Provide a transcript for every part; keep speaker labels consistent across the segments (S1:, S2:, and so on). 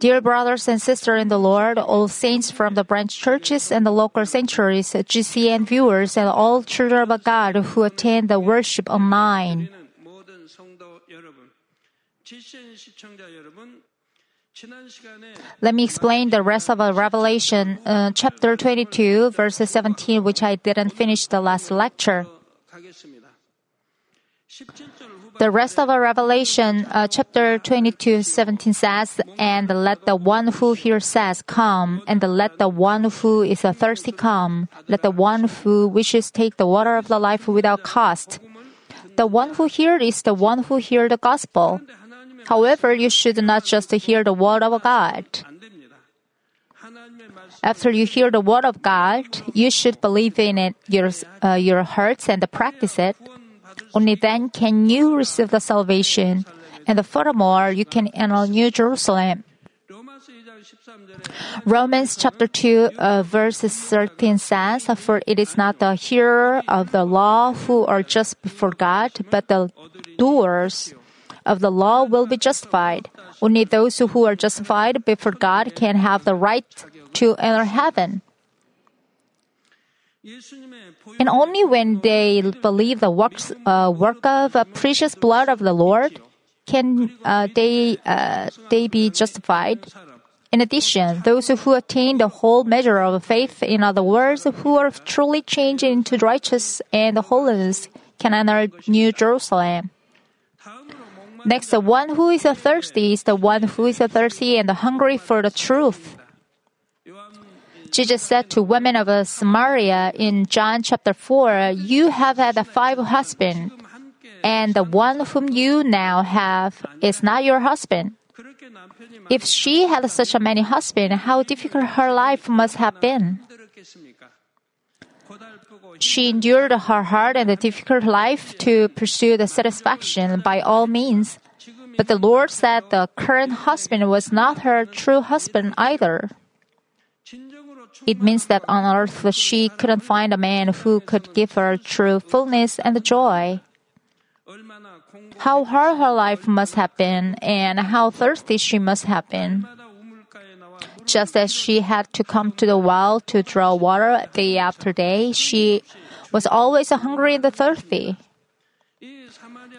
S1: Dear brothers and sisters in the Lord, all saints from the branch churches and the local sanctuaries, GCN viewers, and all children of God who attend the worship online. Let me explain the rest of Revelation uh, chapter 22, verses 17, which I didn't finish the last lecture. The rest of Revelation uh, chapter 22, 17 says, And let the one who hears says, Come, and let the one who is thirsty come. Let the one who wishes take the water of the life without cost. The one who hears is the one who hear the gospel. However, you should not just hear the word of God. After you hear the word of God, you should believe in it your, uh, your hearts and practice it. Only then can you receive the salvation. And furthermore, you can enter New Jerusalem. Romans chapter 2, uh, verse 13 says, For it is not the hearer of the law who are just before God, but the doers of the law will be justified. Only those who are justified before God can have the right to enter heaven. And only when they believe the works, uh, work of the precious blood of the Lord can uh, they, uh, they be justified. In addition, those who attain the whole measure of faith, in other words, who are truly changed into righteous and holiness, can enter New Jerusalem. Next, the one who is thirsty is the one who is thirsty and hungry for the truth. Jesus said to women of Samaria in John chapter 4, You have had five husbands, and the one whom you now have is not your husband. If she had such a many husbands, how difficult her life must have been. She endured her hard and difficult life to pursue the satisfaction by all means. But the Lord said the current husband was not her true husband either. It means that on earth she couldn't find a man who could give her true fullness and joy. How hard her life must have been, and how thirsty she must have been. Just as she had to come to the well to draw water day after day, she was always hungry and thirsty.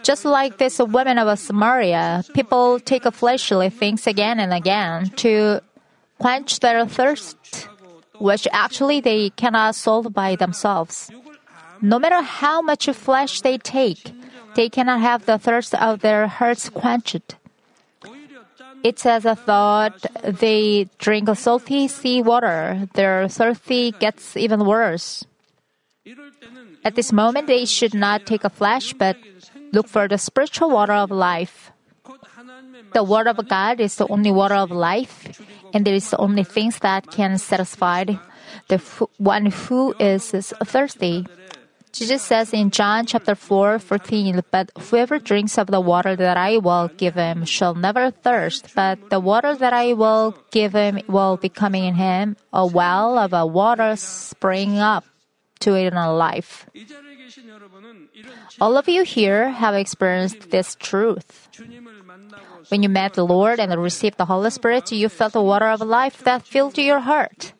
S1: Just like this woman of Samaria, people take fleshly things again and again to quench their thirst which actually they cannot solve by themselves. No matter how much flesh they take, they cannot have the thirst of their hearts quenched. It's as a thought they drink salty sea water, their thirsty gets even worse. At this moment, they should not take a flesh, but look for the spiritual water of life. The Word of God is the only water of life, and there is the only things that can satisfy the one who is thirsty. Jesus says in John chapter 4, 14, But whoever drinks of the water that I will give him shall never thirst, but the water that I will give him will become in him a well of a water springing up to eternal life. All of you here have experienced this truth. When you met the Lord and received the Holy Spirit, you felt the water of life that filled your heart.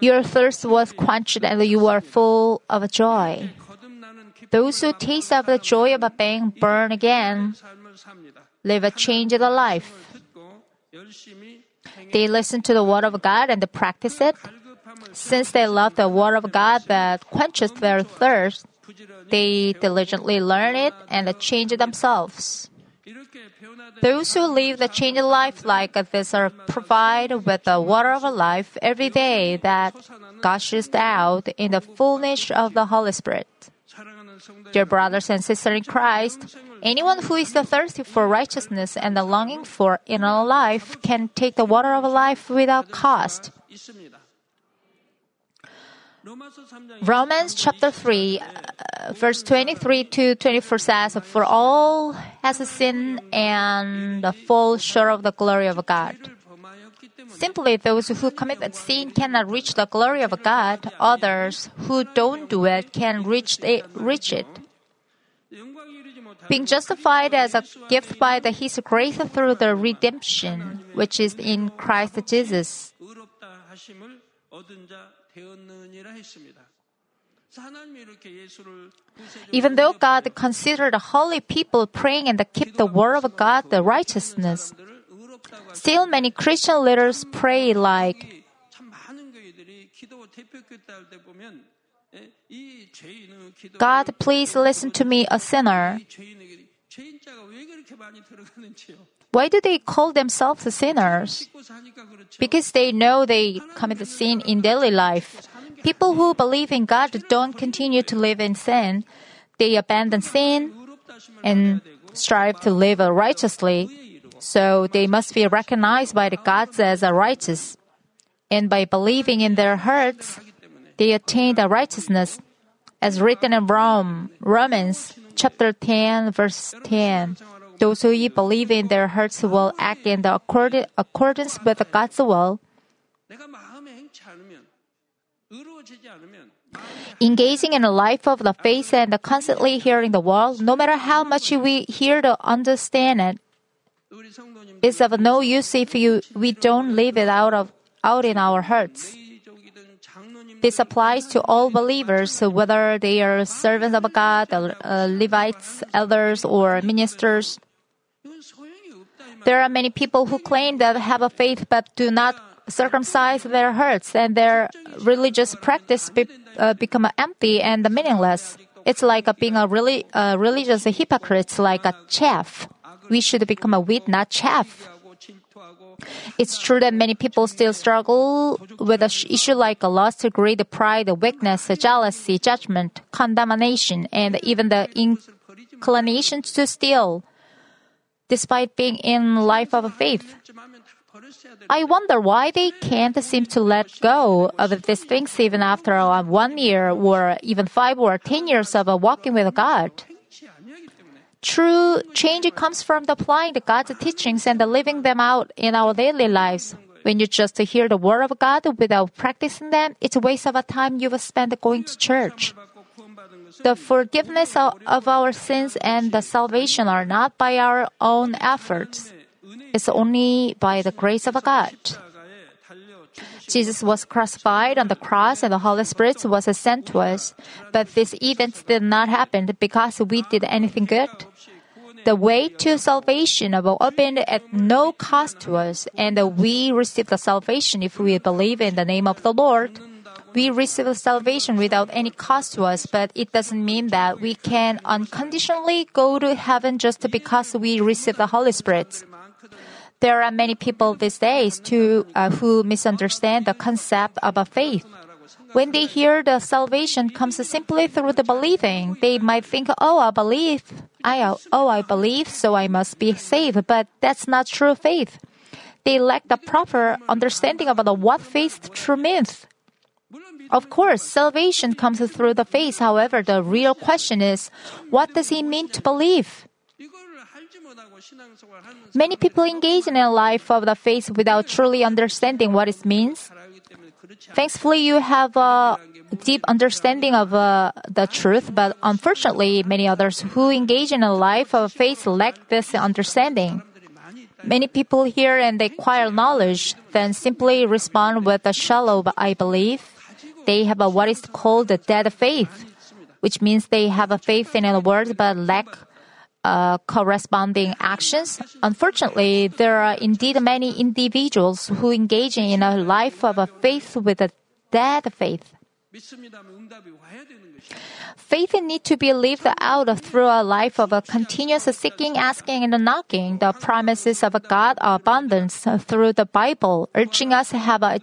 S1: Your thirst was quenched and you were full of joy. Those who taste of the joy of being born again live a change changed life. They listen to the word of God and they practice it. Since they love the word of God that quenches their thirst, they diligently learn it and change themselves. Those who live the changed life like this are provided with the water of life every day that gushes out in the fullness of the Holy Spirit. Dear brothers and sisters in Christ, anyone who is thirsty for righteousness and the longing for eternal life can take the water of life without cost. Romans chapter 3, uh, verse 23 to 24 says, For all has sinned and fall short of the glory of God. Simply, those who commit sin cannot reach the glory of God. Others who don't do it can reach, reach it. Being justified as a gift by the, His grace through the redemption which is in Christ Jesus. Even though God considered holy people praying and keep the word of God the righteousness, still many Christian leaders pray like God, please listen to me, a sinner. Why do they call themselves sinners? Because they know they commit the sin in daily life. People who believe in God don't continue to live in sin. They abandon sin and strive to live righteously. So they must be recognized by the gods as righteous. And by believing in their hearts, they attain the righteousness, as written in Rome, Romans chapter 10, verse 10. Those who believe in their hearts will act in the accord- accordance with God's will. Engaging in a life of the faith and constantly hearing the word, no matter how much we hear to understand it, is of no use if you, we don't live it out of out in our hearts. This applies to all believers, whether they are servants of God, uh, Levites, elders, or ministers. There are many people who claim that have a faith but do not circumcise their hearts, and their religious practice be, uh, become empty and meaningless. It's like being a really a religious hypocrite, like a chaff. We should become a wheat, not chaff. It's true that many people still struggle with an issue like a lust, greed, pride, weakness, jealousy, judgment, condemnation, and even the inclination to steal despite being in life of faith. I wonder why they can't seem to let go of these things even after one year or even five or ten years of walking with God. True change comes from applying God's teachings and living them out in our daily lives. When you just hear the word of God without practicing them, it's a waste of a time you've spent going to church. The forgiveness of our sins and the salvation are not by our own efforts. It's only by the grace of God. Jesus was crucified on the cross and the Holy Spirit was sent to us. But these events did not happen because we did anything good. The way to salvation was opened at no cost to us, and we receive the salvation if we believe in the name of the Lord. We receive salvation without any cost to us, but it doesn't mean that we can unconditionally go to heaven just because we receive the Holy Spirit. There are many people these days too, uh, who misunderstand the concept of a faith. When they hear the salvation comes simply through the believing, they might think, "Oh, I believe. I oh, I believe, so I must be saved." But that's not true faith. They lack the proper understanding the what faith truly means. Of course, salvation comes through the faith. However, the real question is, what does he mean to believe? Many people engage in a life of the faith without truly understanding what it means. Thankfully, you have a deep understanding of uh, the truth, but unfortunately, many others who engage in a life of faith lack this understanding. Many people hear and acquire knowledge, then simply respond with a shallow, I believe they have a, what is called a dead faith, which means they have a faith in a word but lack uh, corresponding actions. Unfortunately, there are indeed many individuals who engage in a life of a faith with a dead faith. Faith need to be lived out through a life of a continuous seeking, asking, and knocking the promises of God abundance through the Bible, urging us to have a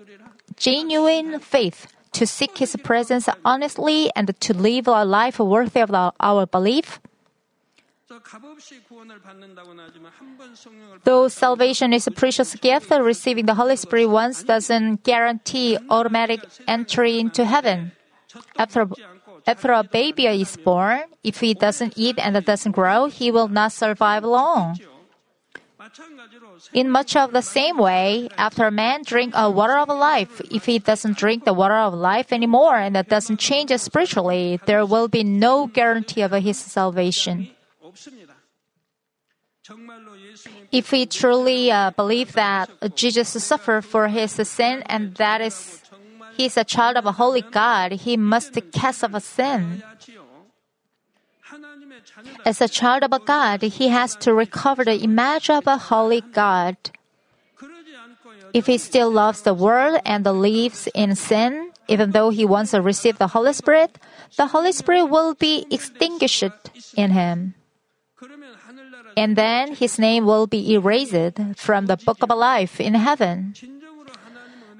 S1: genuine faith to seek His presence honestly and to live a life worthy of our belief? Though salvation is a precious gift, receiving the Holy Spirit once doesn't guarantee automatic entry into heaven. After, after a baby is born, if he doesn't eat and doesn't grow, he will not survive long. In much of the same way, after a man drink a water of life, if he doesn't drink the water of life anymore and that doesn't change spiritually, there will be no guarantee of his salvation. If we truly uh, believe that Jesus suffered for his sin and that is he is a child of a holy God, he must cast off a sin. As a child of God, he has to recover the image of a holy God. If he still loves the world and lives in sin, even though he wants to receive the Holy Spirit, the Holy Spirit will be extinguished in him. And then his name will be erased from the book of life in heaven.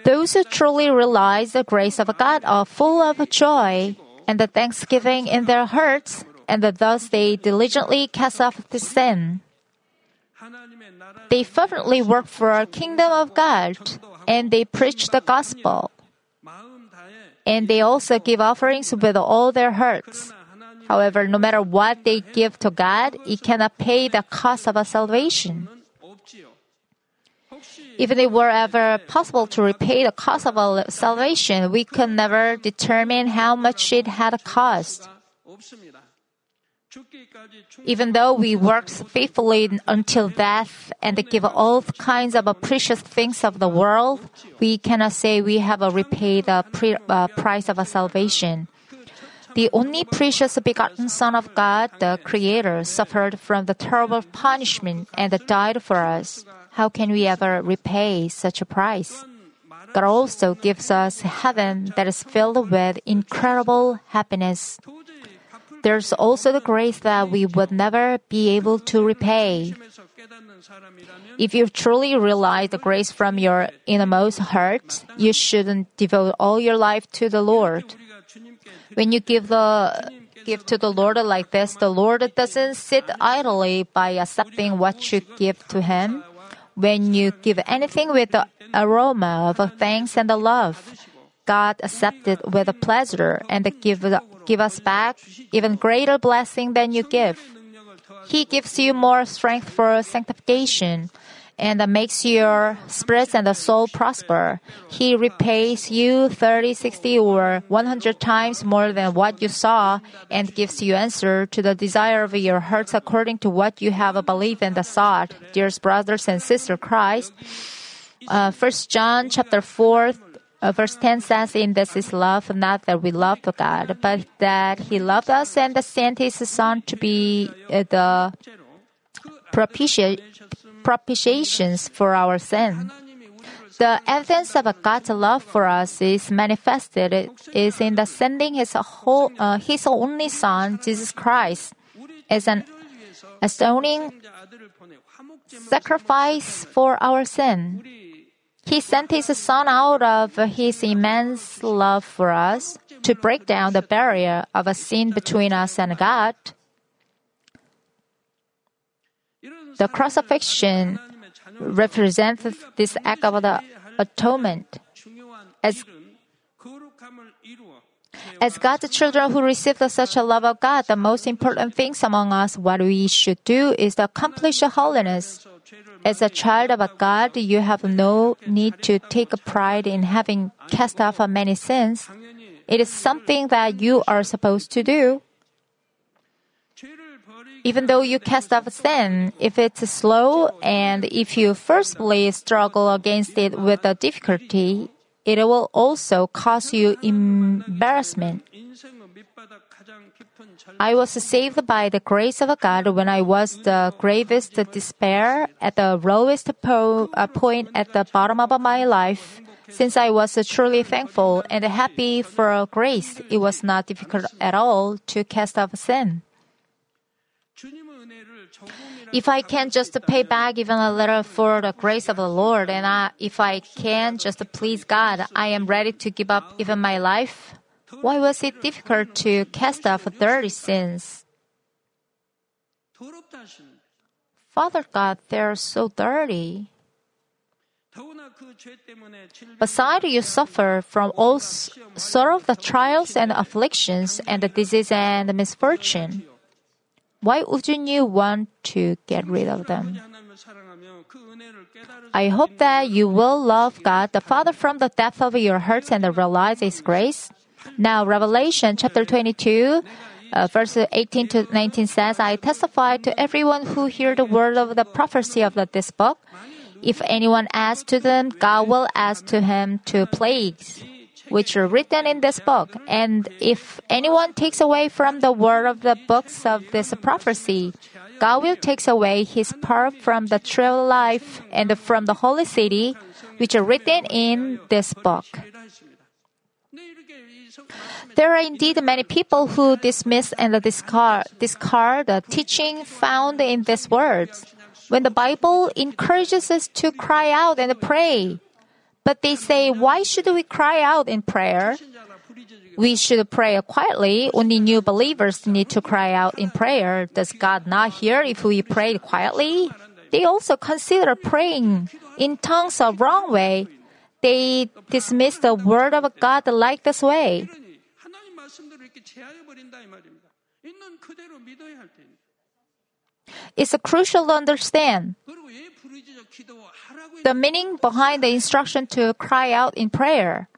S1: Those who truly realize the grace of God are full of joy and the thanksgiving in their hearts, and thus they diligently cast off the sin. They fervently work for a kingdom of God, and they preach the gospel. And they also give offerings with all their hearts. However, no matter what they give to God, it cannot pay the cost of a salvation. Even if it were ever possible to repay the cost of a salvation, we could never determine how much it had cost. Even though we worked faithfully until death and give all kinds of precious things of the world, we cannot say we have repaid the uh, price of salvation. The only precious begotten Son of God, the Creator, suffered from the terrible punishment and died for us. How can we ever repay such a price? God also gives us heaven that is filled with incredible happiness. There's also the grace that we would never be able to repay. If you truly realize the grace from your innermost heart, you shouldn't devote all your life to the Lord. When you give the give to the Lord like this, the Lord doesn't sit idly by accepting what you give to Him. When you give anything with the aroma of thanks and the love, God accepts it with pleasure and give, give us back even greater blessing than you give. He gives you more strength for sanctification and makes your spirits and the soul prosper. He repays you 30, 60, or 100 times more than what you saw and gives you answer to the desire of your hearts according to what you have believed and sought. Dear brothers and sisters Christ, uh, 1 John chapter 4, uh, verse 10 says, In this is love, not that we love God, but that He loved us and sent His Son to be uh, the propitiation propitiations for our sin. The evidence of God's love for us is manifested is in the sending His whole, uh, His only Son, Jesus Christ, as an atoning sacrifice for our sin. He sent His Son out of His immense love for us to break down the barrier of a sin between us and God. The crucifixion represents this act of the atonement. As, as God's children who receive such a love of God, the most important things among us, what we should do is to accomplish holiness. As a child of God, you have no need to take pride in having cast off many sins. It is something that you are supposed to do. Even though you cast off sin, if it's slow and if you firstly struggle against it with a difficulty, it will also cause you embarrassment. I was saved by the grace of God when I was the gravest despair at the lowest po- uh, point at the bottom of my life. Since I was truly thankful and happy for grace, it was not difficult at all to cast off sin. If I can just pay back even a little for the grace of the Lord, and I, if I can just please God, I am ready to give up even my life. Why was it difficult to cast off dirty sins? Father God, they're so dirty. Besides, you suffer from all sort of the trials and afflictions and the disease and the misfortune. Why wouldn't you want to get rid of them? I hope that you will love God the Father from the depth of your hearts and realize His grace. Now, Revelation chapter 22, Uh, verse 18 to 19 says, I testify to everyone who hear the word of the prophecy of this book. If anyone adds to them, God will add to him two plagues, which are written in this book. And if anyone takes away from the word of the books of this prophecy, God will take away his part from the true life and from the holy city, which are written in this book. There are indeed many people who dismiss and discard, discard the teaching found in these words when the Bible encourages us to cry out and pray. But they say, why should we cry out in prayer? We should pray quietly. Only new believers need to cry out in prayer. Does God not hear if we pray quietly? They also consider praying in tongues a wrong way. They dismiss the word of God like this way. It's crucial to understand the meaning behind the instruction to cry out in prayer.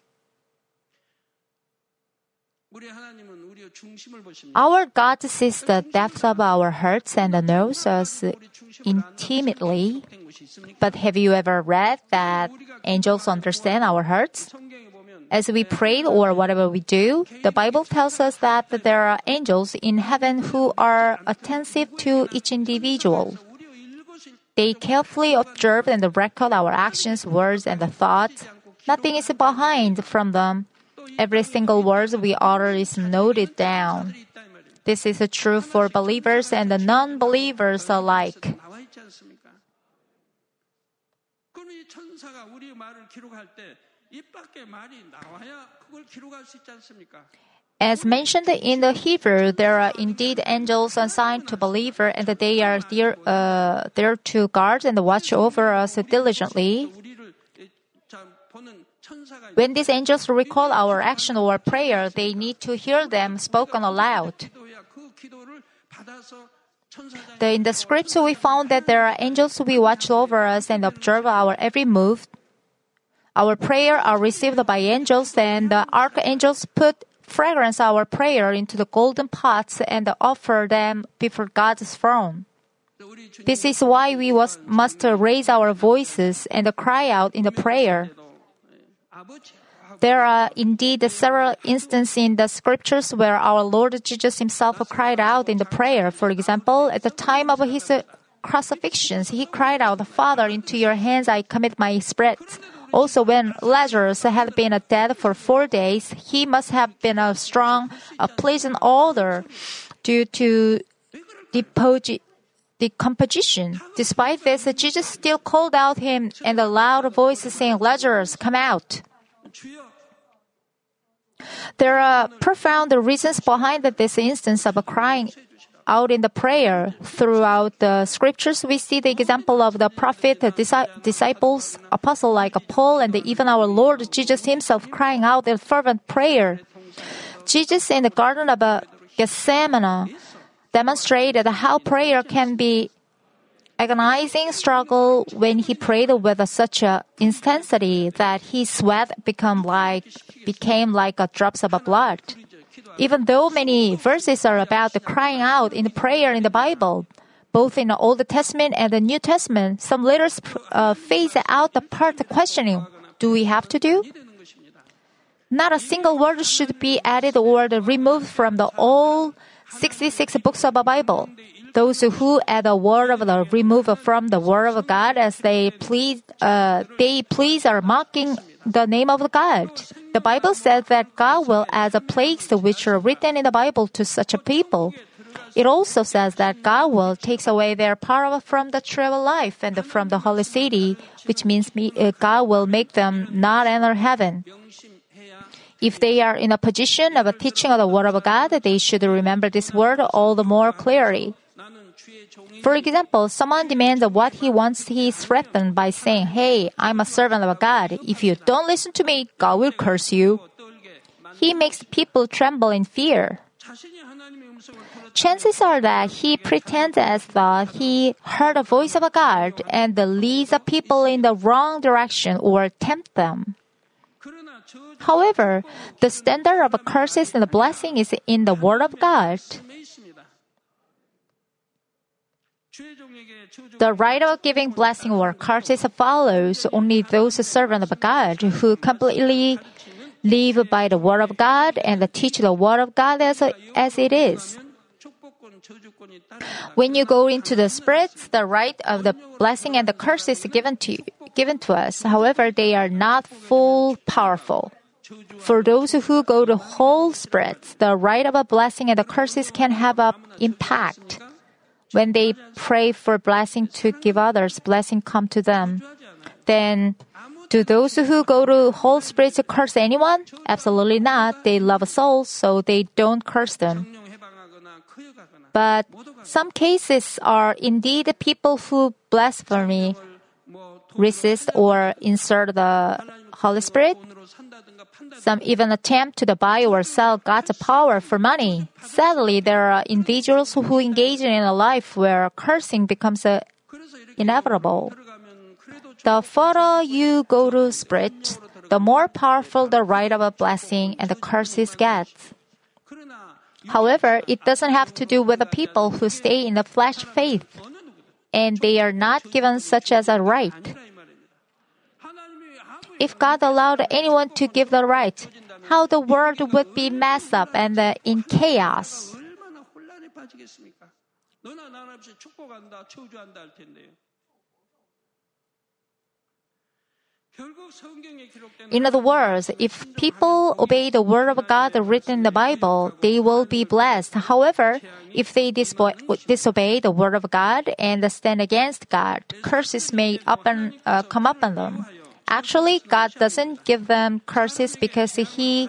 S1: Our God sees the depth of our hearts and knows us intimately. But have you ever read that angels understand our hearts? As we pray or whatever we do, the Bible tells us that there are angels in heaven who are attentive to each individual. They carefully observe and record our actions, words, and thoughts. Nothing is behind from them. Every single word we utter is noted down. This is true for believers and
S2: non believers alike.
S1: As mentioned in the Hebrew, there are indeed angels assigned to believer, and they are there, uh, there to guard and watch over us diligently. When these angels recall our action or prayer, they need to hear them spoken aloud. The, in the scripts, we found that there are angels who watch over us and observe our every move. Our prayer are received by angels, and the archangels put fragrance our prayer into the golden pots and offer them before God's throne. This is why we must raise our voices and cry out in the prayer. There are indeed several instances in the scriptures where our Lord Jesus himself cried out in the prayer. For example, at the time of his crucifixions, he cried out, Father, into your hands I commit my spirit. Also, when Lazarus had been dead for four days, he must have been a strong, a pleasant odor due to depogi- decomposition. Despite this, Jesus still called out him in a loud voice saying, Lazarus, come out. There are profound reasons behind this instance of crying out in the prayer. Throughout the scriptures, we see the example of the prophet, the disciples, apostle like Paul, and even our Lord Jesus himself crying out in fervent prayer. Jesus in the Garden of Gethsemane demonstrated how prayer can be agonizing struggle when he prayed with such a intensity that his sweat become like became like a drops of blood. Even though many verses are about the crying out in prayer in the Bible, both in the Old Testament and the New Testament, some leaders uh, phase out the part questioning, do we have to do? Not a single word should be added or removed from the all 66 books of the Bible. Those who add a word of the remove from the word of God as they please, uh, they please are mocking the name of God. The Bible says that God will add the plagues which are written in the Bible to such a people. It also says that God will take away their power from the tribal life and from the holy city, which means uh, God will make them not enter heaven. If they are in a position of a teaching of the Word of God, they should remember this word all the more clearly. For example, someone demands what he wants, he is threatened by saying, Hey, I'm a servant of God. If you don't listen to me, God will curse you. He makes people tremble in fear. Chances are that he pretends as though he heard a voice of a God and leads the people in the wrong direction or tempt them. However, the standard of curses and blessing is in the Word of God. The right of giving blessing or curses follows only those servants of God who completely live by the Word of God and teach the Word of God as, as it is. When you go into the spirits, the right of the blessing and the curse is given to you, given to us. However, they are not full powerful. For those who go to whole spirits, the right of a blessing and the curses can have an impact. When they pray for blessing to give others, blessing come to them. Then, do those who go to whole spirits curse anyone? Absolutely not. They love souls, so they don't curse them. But some cases are indeed people who blaspheme, resist, or insert the Holy Spirit. Some even attempt to buy or sell God's power for money. Sadly, there are individuals who engage in a life where cursing becomes uh, inevitable. The further you go to spirit, the more powerful the right of a blessing and the curses get. However, it doesn't have to do with the people who stay in the flesh faith, and they are not given such as a right. If God allowed anyone to give the right, how the world would be messed up and in chaos. In other words, if people obey the word of God written in the Bible, they will be blessed. However, if they disobey the word of God and stand against God, curses may up and, uh, come upon them. Actually, God doesn't give them curses because He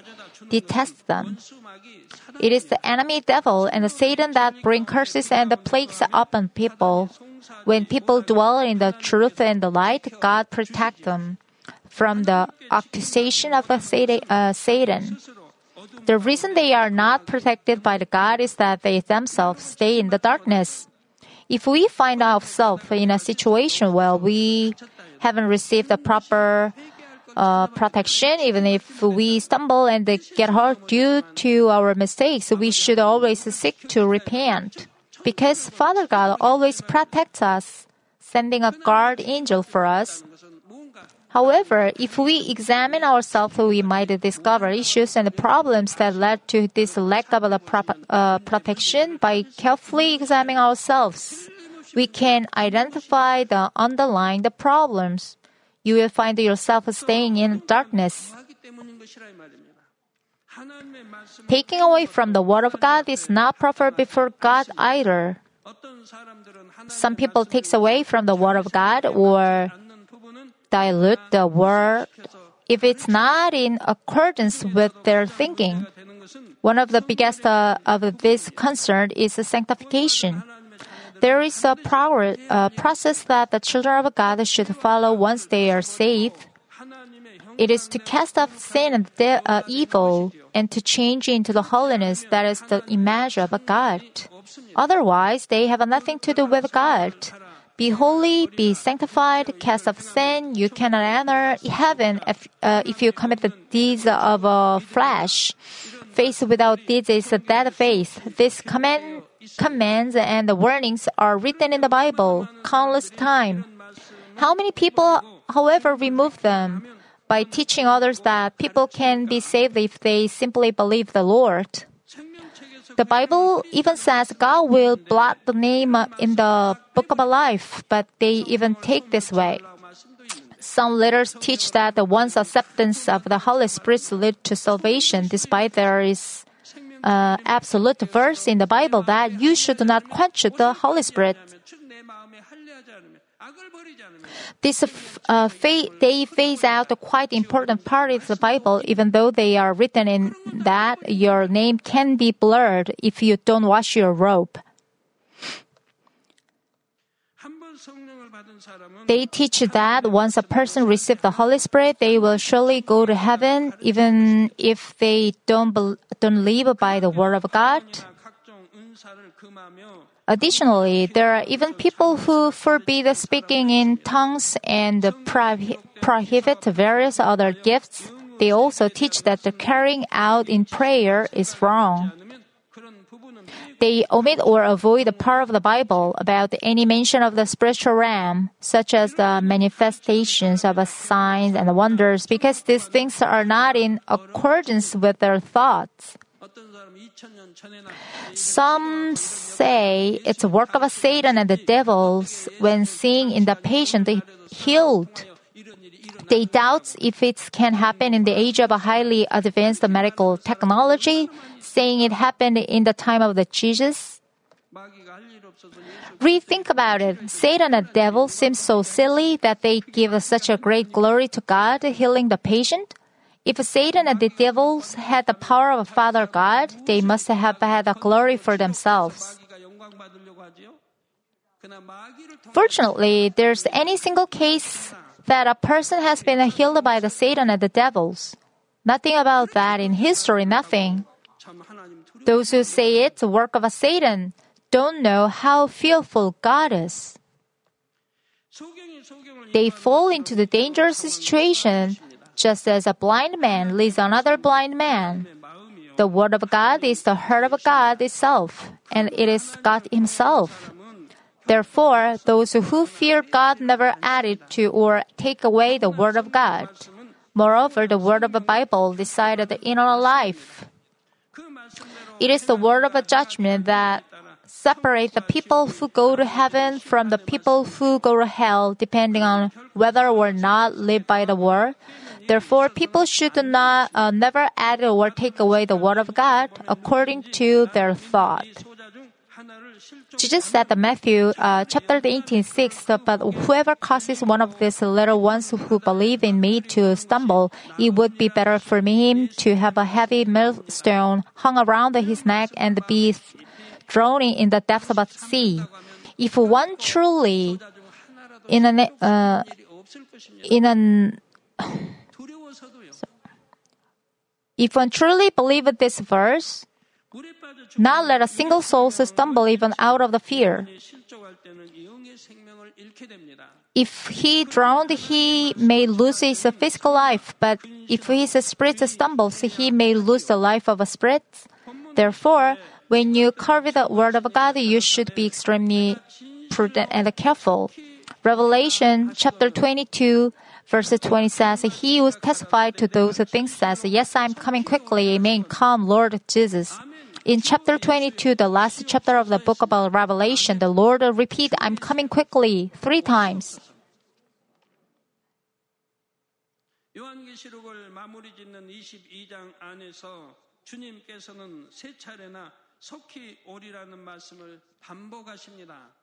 S1: detests them. It is the enemy devil and the Satan that bring curses and the plagues upon people. When people dwell in the truth and the light, God protect them from the accusation of uh, Satan. The reason they are not protected by the God is that they themselves stay in the darkness. If we find ourselves in a situation where we haven't received the proper uh, protection, even if we stumble and get hurt due to our mistakes, we should always seek to repent. Because Father God always protects us, sending a guard angel for us. However, if we examine ourselves, we might discover issues and problems that led to this lack of the uh, protection by carefully examining ourselves. We can identify the underlying the problems. You will find yourself staying in darkness. Taking away from the Word of God is not proper before God either. Some people takes away from the Word of God or dilute the word if it's not in accordance with their thinking. One of the biggest uh, of this concern is sanctification. There is a power, process that the children of God should follow once they are saved. It is to cast off sin and de- uh, evil and to change into the holiness that is the image of God. Otherwise, they have nothing to do with God. Be holy, be sanctified, cast off sin. You cannot enter heaven if, uh, if you commit the deeds of uh, flesh. Faith without deeds is a dead faith. This command, commands and the warnings are written in the Bible countless times. How many people, however, remove them? By teaching others that people can be saved if they simply believe the Lord. The Bible even says God will blot the name in the book of life, but they even take this way. Some letters teach that the one's acceptance of the Holy Spirit lead to salvation, despite there is uh, absolute verse in the Bible that you should not quench the Holy Spirit. This uh, they phase out a quite important part of the Bible, even though they are written in that your name can be blurred if you don't wash your robe. They teach that once a person receives the Holy Spirit, they will surely go to heaven, even if they don't be, don't live by the Word of God. Additionally, there are even people who forbid speaking in tongues and prohibit various other gifts. they also teach that the carrying out in prayer is wrong. They omit or avoid the part of the Bible about any mention of the spiritual realm, such as the manifestations of signs and wonders, because these things are not in accordance with their thoughts. Some say it's a work of Satan and the devils when seeing in the patient healed. They doubt if it can happen in the age of a highly advanced medical technology, saying it happened in the time of the Jesus. Rethink about it. Satan and the devil seem so silly that they give such a great glory to God healing the patient. If Satan and the devils had the power of Father God, they must have had a glory for themselves. Fortunately, there's any single case that a person has been healed by the Satan and the devils. Nothing about that in history, nothing. Those who say it's the work of a Satan don't know how fearful God is. They fall into the dangerous situation just as a blind man leads another blind man. The Word of God is the heart of God itself, and it is God Himself. Therefore, those who fear God never added to or take away the Word of God. Moreover, the Word of the Bible decided the inner life. It is the Word of a judgment that separates the people who go to heaven from the people who go to hell, depending on whether or not live by the Word. Therefore, people should not uh, never add or take away the Word of God according to their thought. Jesus said in Matthew uh, chapter 18, 6, but whoever causes one of these little ones who believe in me to stumble, it would be better for him to have a heavy millstone hung around his neck and be thrown in the depths of the sea. If one truly in an, uh, in an, if one truly believes this verse, not let a single soul stumble even out of the fear. If he drowned, he may lose his physical life, but if his spirit stumbles, he may lose the life of a spirit. Therefore, when you carve the word of God, you should be extremely prudent and careful. Revelation chapter 22 verse 20 says, He who testified to those things think says, Yes, I'm coming quickly. Amen. Come, Lord Jesus. In chapter 22, the last chapter of the book about Revelation, the Lord repeat, I'm coming quickly, three times.
S2: 요한계시록을 마무리 짓는 22장 안에서 주님께서는 세 차례나 속히 오리라는 말씀을 반복하십니다.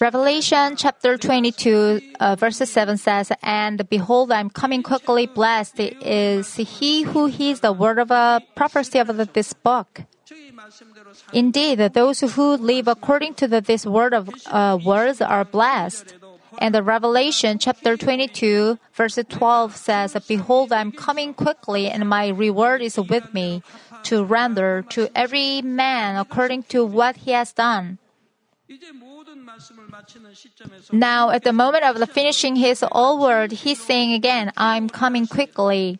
S1: Revelation chapter 22, uh, verses 7 says, And behold, I'm coming quickly. Blessed is he who hears the word of a prophecy of this book. Indeed, those who live according to the, this word of uh, words are blessed. And the Revelation chapter 22, verse 12 says, Behold, I'm coming quickly, and my reward is with me to render to every man according to what he has done. Now, at the moment of the finishing his all word, he's saying again, I'm coming quickly.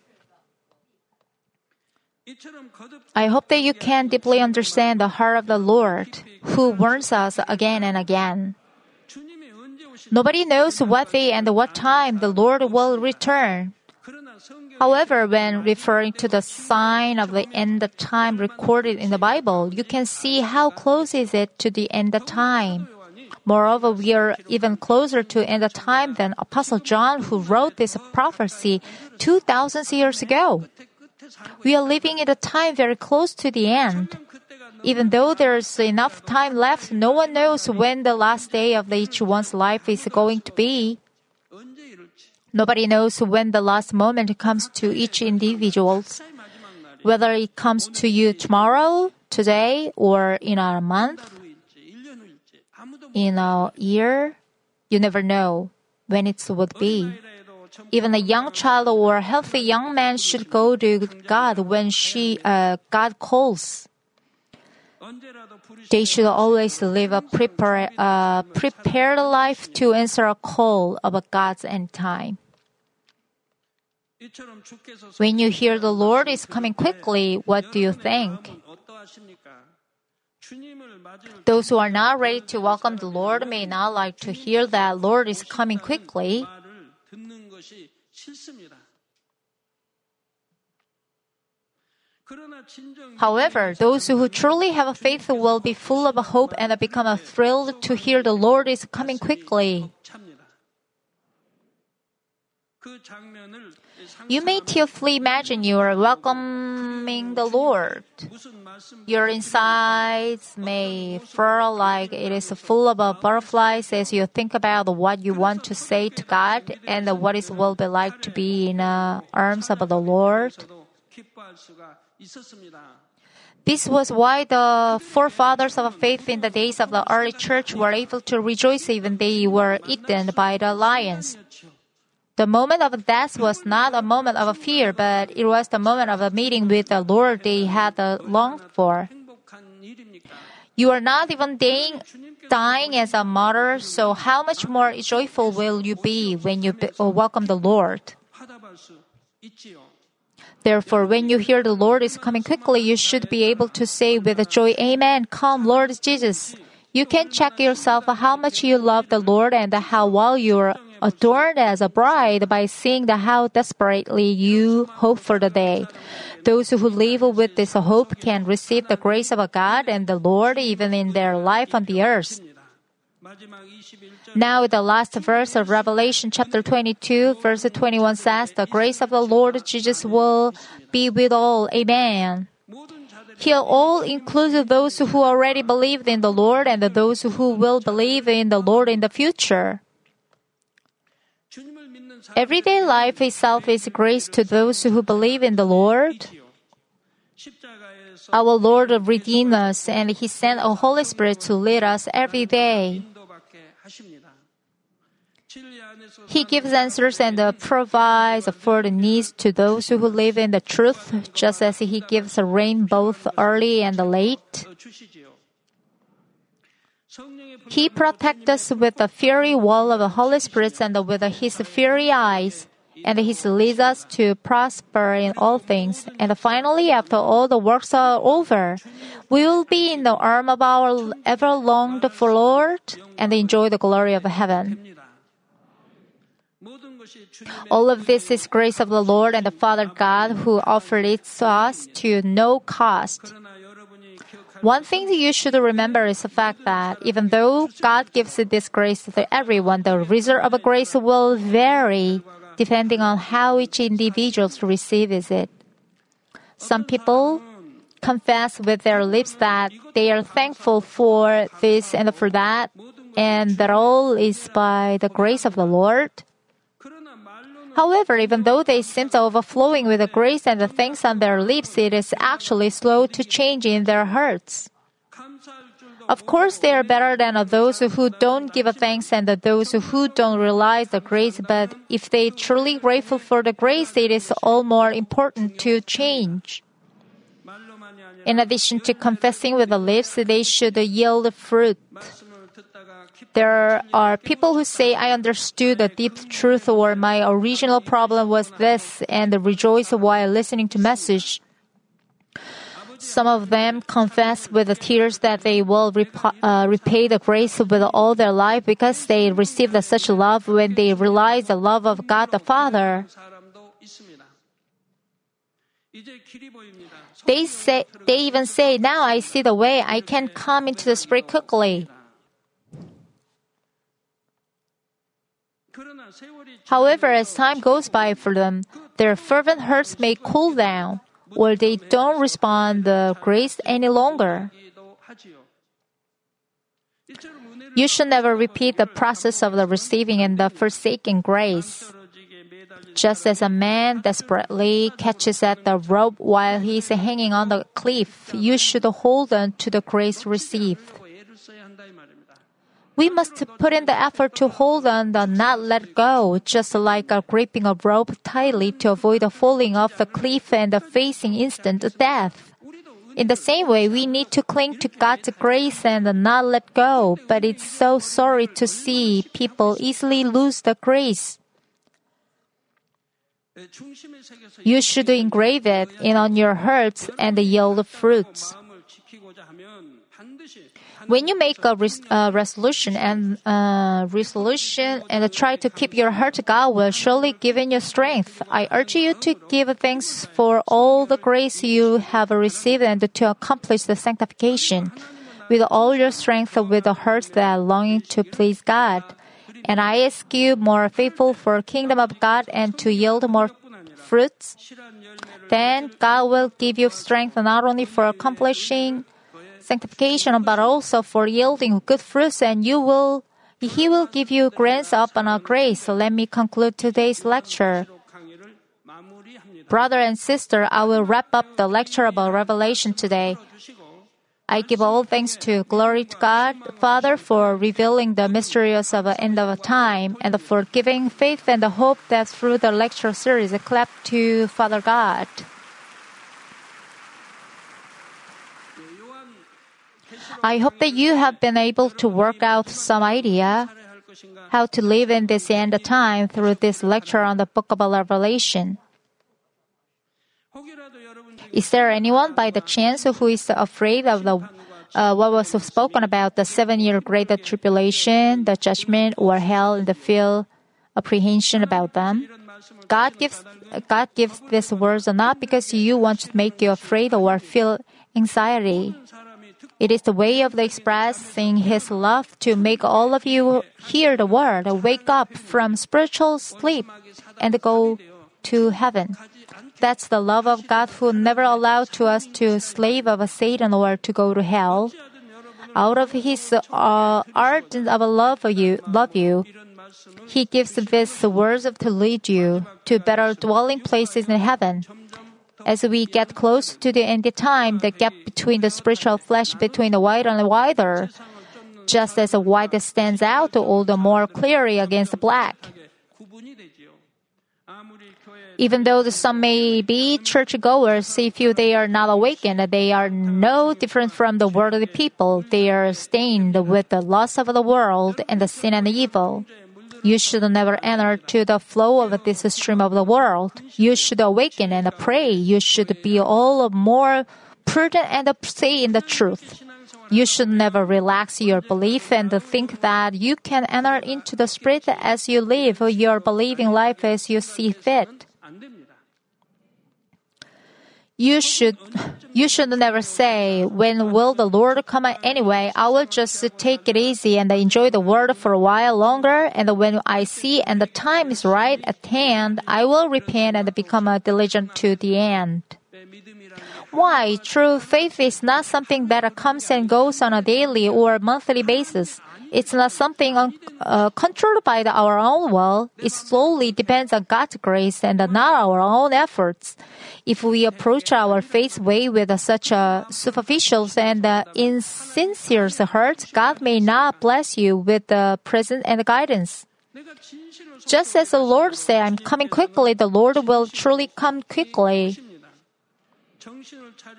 S1: I hope that you can deeply understand the heart of the Lord, who warns us again and again. Nobody knows what day and what time the Lord will return. However, when referring to the sign of the end of time recorded in the Bible, you can see how close is it to the end of time. Moreover, we are even closer to end of time than Apostle John who wrote this prophecy 2000 years ago. We are living in a time very close to the end. Even though there's enough time left, no one knows when the last day of each one's life is going to be. Nobody knows when the last moment comes to each individual, whether it comes to you tomorrow, today, or in a month, in a year. You never know when it would be. Even a young child or a healthy young man should go to God when she, uh, God calls. They should always live a prepare, uh, prepared life to answer a call of God's end time. When you hear the Lord is coming quickly, what do you think? Those who are not ready to welcome the Lord may not like to hear that Lord is coming quickly. However, those who truly have faith will be full of hope and become thrilled to hear the Lord is coming quickly. You may tearfully imagine you are welcoming the Lord. Your insides may feel like it is full of butterflies as you think about what you want to say to God and what it will be like to be in the arms of the Lord. This was why the forefathers of faith in the days of the early church were able to rejoice even they were eaten by the lions. The moment of death was not a moment of fear, but it was the moment of a meeting with the Lord they had longed for. You are not even dying, dying as a martyr, so how much more joyful will you be when you be, uh, welcome the Lord? Therefore, when you hear the Lord is coming quickly, you should be able to say with joy, Amen, come, Lord Jesus. You can check yourself how much you love the Lord and how well you are adorned as a bride by seeing the how desperately you hope for the day. Those who live with this hope can receive the grace of God and the Lord even in their life on the earth. Now, the last verse of Revelation chapter 22, verse 21 says, The grace of the Lord Jesus will be with all. Amen. Here, all includes those who already believed in the Lord and those who will believe in the Lord in the future. Everyday life itself is grace to those who believe in the Lord. Our Lord redeemed us and He sent a Holy Spirit to lead us every day. He gives answers and provides for the needs to those who live in the truth, just as He gives rain both early and late. He protects us with the fiery wall of the Holy Spirit and with His fiery eyes, and He leads us to prosper in all things. And finally, after all the works are over, we will be in the arm of our ever longed for Lord and enjoy the glory of heaven. All of this is grace of the Lord and the Father God who offered it to us to no cost. One thing you should remember is the fact that even though God gives this grace to everyone, the result of grace will vary depending on how each individual receives it. Some people confess with their lips that they are thankful for this and for that, and that all is by the grace of the Lord. However, even though they seem overflowing with the grace and the thanks on their lips, it is actually slow to change in their hearts. Of course, they are better than those who don't give thanks and those who don't realize the grace, but if they truly grateful for the grace, it is all more important to change. In addition to confessing with the lips, they should yield fruit. There are people who say, I understood the deep truth or my original problem was this and rejoice while listening to message. Some of them confess with the tears that they will uh, repay the grace with all their life because they received such love when they realized the love of God the Father. They say they even say, "Now I see the way. I can come into the spirit quickly." However, as time goes by for them, their fervent hearts may cool down, or they don't respond the grace any longer. You should never repeat the process of the receiving and the forsaking grace. Just as a man desperately catches at the rope while he is hanging on the cliff, you should hold on to the grace received. We must put in the effort to hold on and not let go, just like a gripping a rope tightly to avoid falling off the cliff and facing instant death. In the same way, we need to cling to God's grace and not let go, but it's so sorry to see people easily lose the grace. You should engrave it in on your hearts and yield fruits. When you make a, res- a resolution and uh, resolution and try to keep your heart, God will surely give you strength. I urge you to give thanks for all the grace you have received and to accomplish the sanctification with all your strength, with a heart that longing to please God. And I ask you more faithful for kingdom of God and to yield more fruits. Then God will give you strength not only for accomplishing sanctification, but also for yielding good fruits, and you will he will give you grants upon our grace. So let me conclude today's lecture. Brother and sister, I will wrap up the lecture about Revelation today. I give all thanks to glory to God, Father, for revealing the mysteries of the end of time and for giving faith and the hope that through the lecture series clap to Father God. I hope that you have been able to work out some idea how to live in this end time through this lecture on the book of Revelation. Is there anyone by the chance who is afraid of the uh, what was spoken about the seven-year great tribulation, the judgment, or hell, and the feel apprehension about them? God gives God gives these words not because you want to make you afraid or feel anxiety. It is the way of the expressing His love to make all of you hear the word, wake up from spiritual sleep, and go to heaven. That's the love of God who never allowed to us to slave of a Satan or to go to hell. Out of His uh, art of love for you, love you, He gives this words to lead you to better dwelling places in heaven. As we get close to the end of time, the gap between the spiritual flesh between the white and the wider, just as the white stands out all the more clearly against the black. Even though some may be churchgoers, if you, they are not awakened, they are no different from the worldly people. They are stained with the lust of the world and the sin and the evil. You should never enter to the flow of this stream of the world. You should awaken and pray. You should be all more prudent and say in the truth. You should never relax your belief and think that you can enter into the Spirit as you live your believing life as you see fit. You should you should never say, When will the Lord come anyway? I will just take it easy and enjoy the world for a while longer. And when I see and the time is right at hand, I will repent and become diligent to the end. Why? True faith is not something that comes and goes on a daily or monthly basis. It's not something un- uh, controlled by the, our own will. It solely depends on God's grace and not our own efforts. If we approach our faith way with uh, such a superficial and uh, insincere heart, God may not bless you with the present and guidance. Just as the Lord said, I'm coming quickly, the Lord will truly come quickly.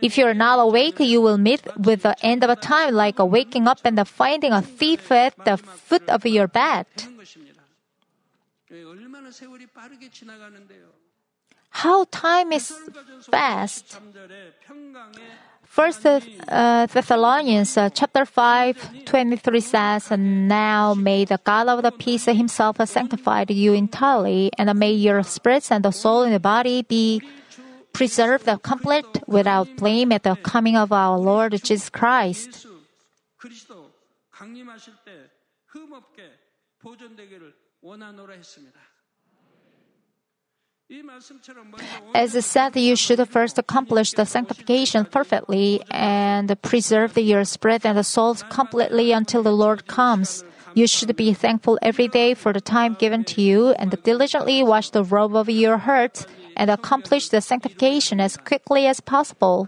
S1: If you are not awake, you will meet with the end of a time like waking up and finding a thief at the foot of your bed. How time is fast. First uh, Thessalonians uh, chapter 5, 23 says, And now may the God of the peace himself sanctify you entirely, and may your spirits and the soul and the body be preserve the complete without blame at the coming of our Lord Jesus Christ. As I said, you should first accomplish the sanctification perfectly and preserve your spirit and souls completely until the Lord comes. You should be thankful every day for the time given to you and diligently wash the robe of your heart and accomplish the sanctification as quickly as possible.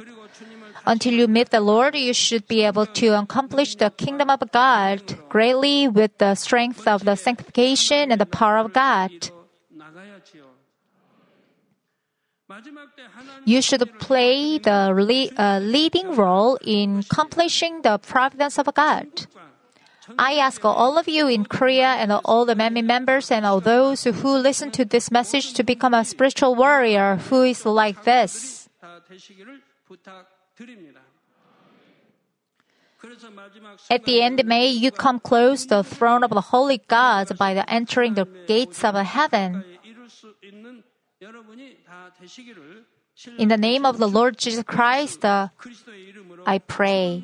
S1: Until you meet the Lord, you should be able to accomplish the kingdom of God greatly with the strength of the sanctification and the power of God. You should play the le- uh, leading role in accomplishing the providence of God. I ask all of you in Korea and all the many members and all those who listen to this message to become a spiritual warrior who is like this. At the end, may you come close the throne of the Holy God by the entering the gates of heaven. In the name of the Lord Jesus Christ, uh, I pray.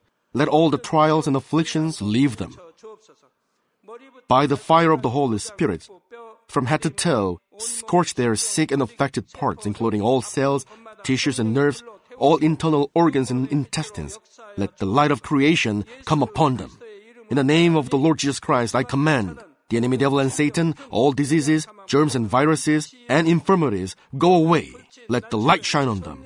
S3: let all the trials and afflictions leave them. By the fire of the Holy Spirit, from head to toe, scorch their sick and affected parts, including all cells, tissues, and nerves, all internal organs and intestines. Let the light of creation come upon them. In the name of the Lord Jesus Christ, I command the enemy devil and Satan, all diseases, germs and viruses, and infirmities, go away. Let the light shine on them.